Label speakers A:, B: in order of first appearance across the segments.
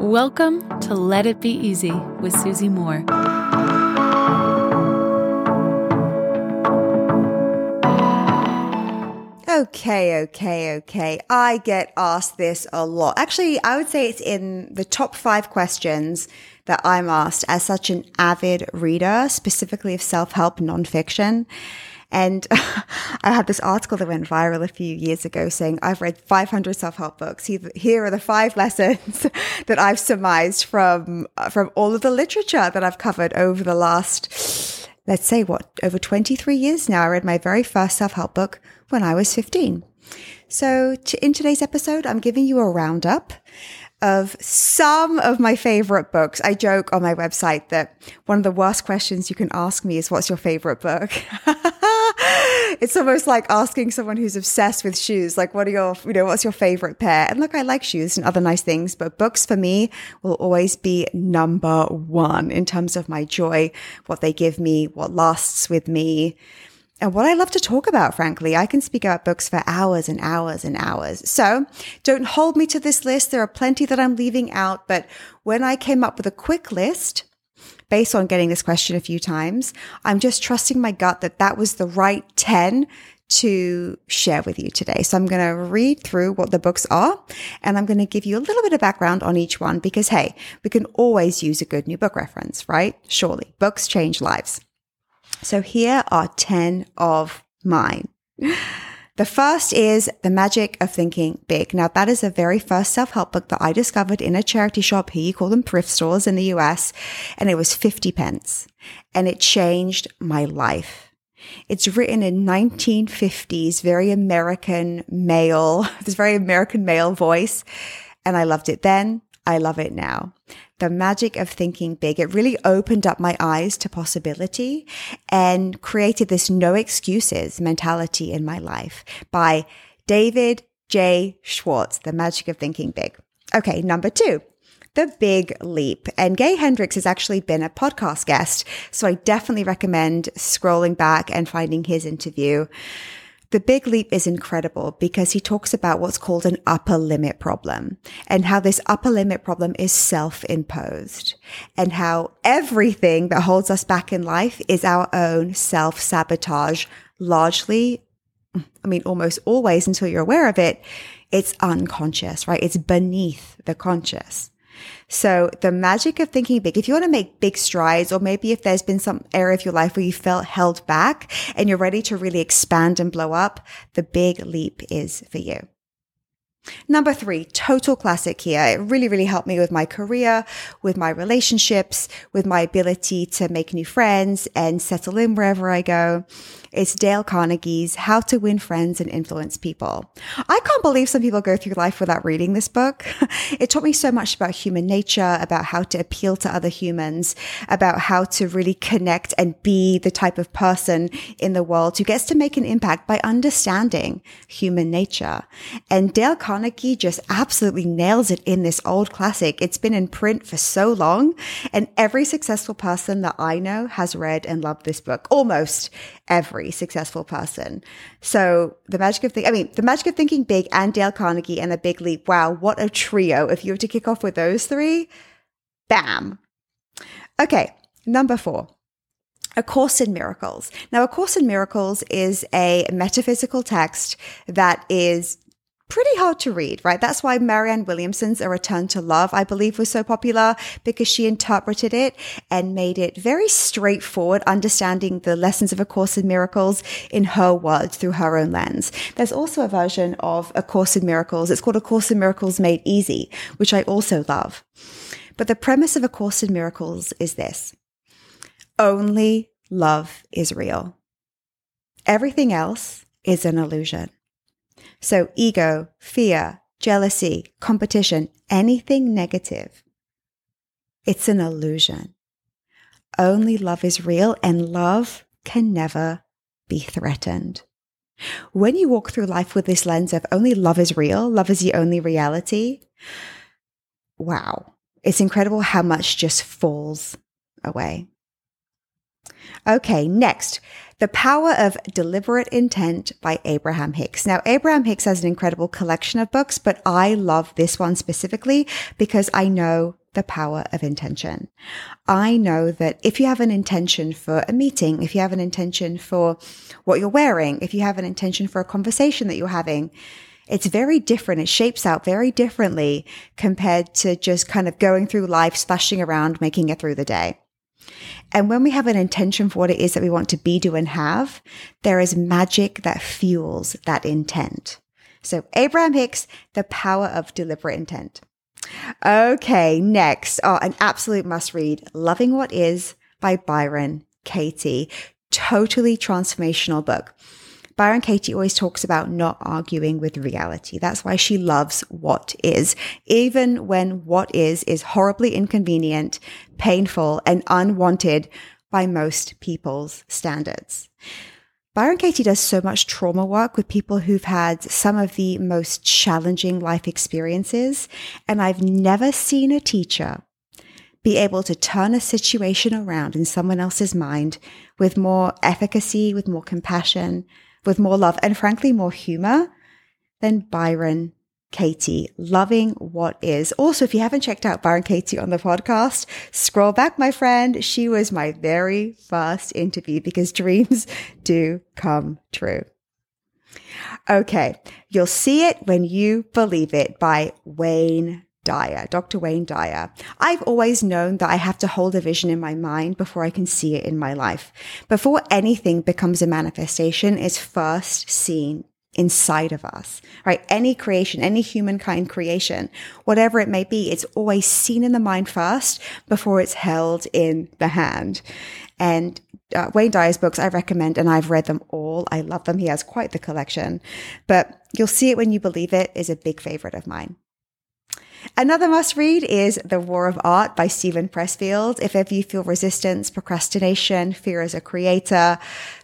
A: Welcome to Let It Be Easy with Susie Moore.
B: Okay, okay, okay. I get asked this a lot. Actually, I would say it's in the top five questions that I'm asked as such an avid reader, specifically of self help nonfiction. And I had this article that went viral a few years ago saying, I've read 500 self-help books. Here are the five lessons that I've surmised from, from all of the literature that I've covered over the last, let's say what, over 23 years now. I read my very first self-help book when I was 15. So to, in today's episode, I'm giving you a roundup of some of my favorite books. I joke on my website that one of the worst questions you can ask me is, what's your favorite book? it's almost like asking someone who's obsessed with shoes, like, what are your, you know, what's your favorite pair? And look, I like shoes and other nice things, but books for me will always be number one in terms of my joy, what they give me, what lasts with me and what I love to talk about, frankly. I can speak about books for hours and hours and hours. So don't hold me to this list. There are plenty that I'm leaving out. But when I came up with a quick list, based on getting this question a few times, I'm just trusting my gut that that was the right 10 to share with you today. So I'm going to read through what the books are and I'm going to give you a little bit of background on each one because hey, we can always use a good new book reference, right? Surely books change lives. So here are 10 of mine. The first is The Magic of Thinking Big. Now, that is the very first self help book that I discovered in a charity shop. Here you call them thrift stores in the US. And it was 50 pence. And it changed my life. It's written in 1950s, very American male, this very American male voice. And I loved it then. I love it now the magic of thinking big. It really opened up my eyes to possibility and created this no excuses mentality in my life by David J. Schwartz, The Magic of Thinking Big. Okay, number two. The Big Leap. And Gay Hendricks has actually been a podcast guest. So I definitely recommend scrolling back and finding his interview. The big leap is incredible because he talks about what's called an upper limit problem and how this upper limit problem is self-imposed and how everything that holds us back in life is our own self-sabotage largely. I mean, almost always until you're aware of it, it's unconscious, right? It's beneath the conscious. So the magic of thinking big, if you want to make big strides, or maybe if there's been some area of your life where you felt held back and you're ready to really expand and blow up, the big leap is for you. Number three, total classic here. It really, really helped me with my career, with my relationships, with my ability to make new friends and settle in wherever I go. It's Dale Carnegie's How to Win Friends and Influence People. I can't believe some people go through life without reading this book. It taught me so much about human nature, about how to appeal to other humans, about how to really connect and be the type of person in the world who gets to make an impact by understanding human nature. And Dale Carnegie just absolutely nails it in this old classic. It's been in print for so long and every successful person that I know has read and loved this book. Almost every successful person. So the magic of thinking, I mean, the magic of thinking big and Dale Carnegie and the big leap. Wow. What a trio. If you were to kick off with those three, bam. Okay. Number four. A Course in Miracles. Now, A Course in Miracles is a metaphysical text that is pretty hard to read, right? That's why Marianne Williamson's A Return to Love, I believe, was so popular because she interpreted it and made it very straightforward, understanding the lessons of A Course in Miracles in her words through her own lens. There's also a version of A Course in Miracles. It's called A Course in Miracles Made Easy, which I also love. But the premise of A Course in Miracles is this. Only love is real. Everything else is an illusion. So ego, fear, jealousy, competition, anything negative. It's an illusion. Only love is real and love can never be threatened. When you walk through life with this lens of only love is real, love is the only reality, wow, it's incredible how much just falls away. Okay, next. The Power of Deliberate Intent by Abraham Hicks. Now, Abraham Hicks has an incredible collection of books, but I love this one specifically because I know the power of intention. I know that if you have an intention for a meeting, if you have an intention for what you're wearing, if you have an intention for a conversation that you're having, it's very different. It shapes out very differently compared to just kind of going through life, splashing around, making it through the day. And when we have an intention for what it is that we want to be, do, and have, there is magic that fuels that intent. So Abraham Hicks, The Power of Deliberate Intent. Okay, next. Oh, an absolute must read Loving What Is by Byron Katie. Totally transformational book. Byron Katie always talks about not arguing with reality. That's why she loves what is, even when what is is horribly inconvenient, painful, and unwanted by most people's standards. Byron Katie does so much trauma work with people who've had some of the most challenging life experiences. And I've never seen a teacher be able to turn a situation around in someone else's mind with more efficacy, with more compassion, with more love, and frankly, more humor than Byron Katie, loving what is. Also, if you haven't checked out Byron Katie on the podcast, scroll back, my friend. She was my very first interview because dreams do come true. Okay. You'll see it when you believe it by Wayne Dyer, Dr. Wayne Dyer. I've always known that I have to hold a vision in my mind before I can see it in my life. Before anything becomes a manifestation, it's first seen inside of us, right? Any creation, any humankind creation, whatever it may be, it's always seen in the mind first before it's held in the hand. And uh, Wayne Dyer's books I recommend, and I've read them all. I love them. He has quite the collection. But You'll See It When You Believe It is a big favorite of mine. Another must read is The War of Art by Steven Pressfield. If ever you feel resistance, procrastination, fear as a creator,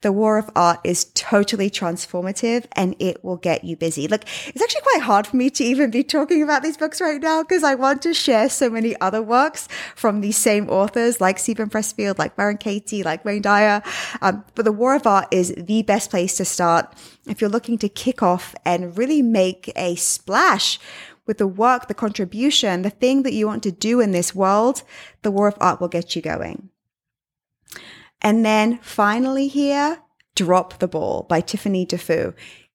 B: The War of Art is totally transformative and it will get you busy. Look, it's actually quite hard for me to even be talking about these books right now because I want to share so many other works from these same authors like Steven Pressfield, like Byron Katie, like Wayne Dyer. Um, but The War of Art is the best place to start if you're looking to kick off and really make a splash with the work, the contribution, the thing that you want to do in this world, the War of Art will get you going. And then finally here, Drop the Ball by Tiffany Dufu.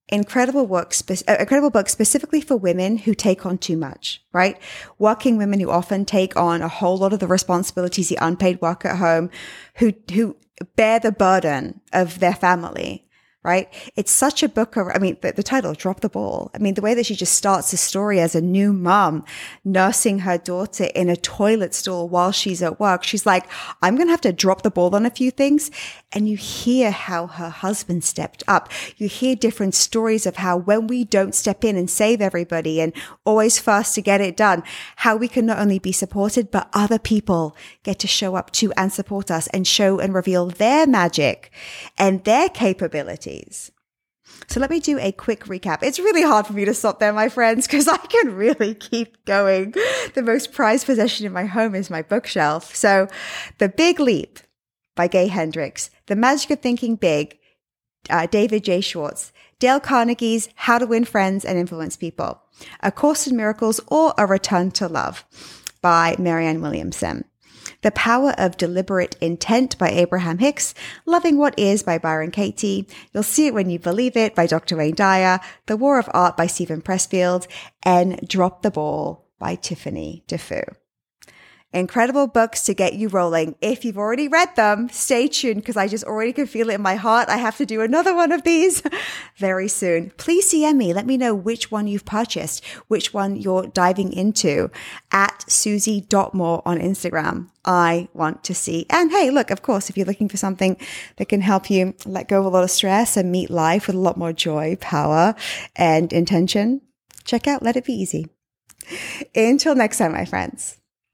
B: Incredible work, spe- uh, incredible book specifically for women who take on too much, right? Working women who often take on a whole lot of the responsibilities, the unpaid work at home, who, who bear the burden of their family right? It's such a book. Of, I mean, the, the, title, Drop the Ball. I mean, the way that she just starts the story as a new mom, nursing her daughter in a toilet stall while she's at work. She's like, I'm going to have to drop the ball on a few things. And you hear how her husband stepped up. You hear different stories of how when we don't step in and save everybody and always first to get it done, how we can not only be supported, but other people get to show up to and support us and show and reveal their magic and their capability so let me do a quick recap. It's really hard for me to stop there, my friends, because I can really keep going. The most prized possession in my home is my bookshelf. So The Big Leap by Gay Hendricks, The Magic of Thinking Big, uh, David J. Schwartz, Dale Carnegie's How to Win Friends and Influence People, A Course in Miracles or A Return to Love by Marianne Williamson. The Power of Deliberate Intent by Abraham Hicks, Loving What Is by Byron Katie, You'll See It When You Believe It by Dr. Wayne Dyer, The War of Art by Steven Pressfield, and Drop the Ball by Tiffany Dufu incredible books to get you rolling. If you've already read them, stay tuned because I just already can feel it in my heart. I have to do another one of these very soon. Please DM me. Let me know which one you've purchased, which one you're diving into at susie.moore on Instagram. I want to see. And hey, look, of course, if you're looking for something that can help you let go of a lot of stress and meet life with a lot more joy, power, and intention, check out Let It Be Easy. Until next time, my friends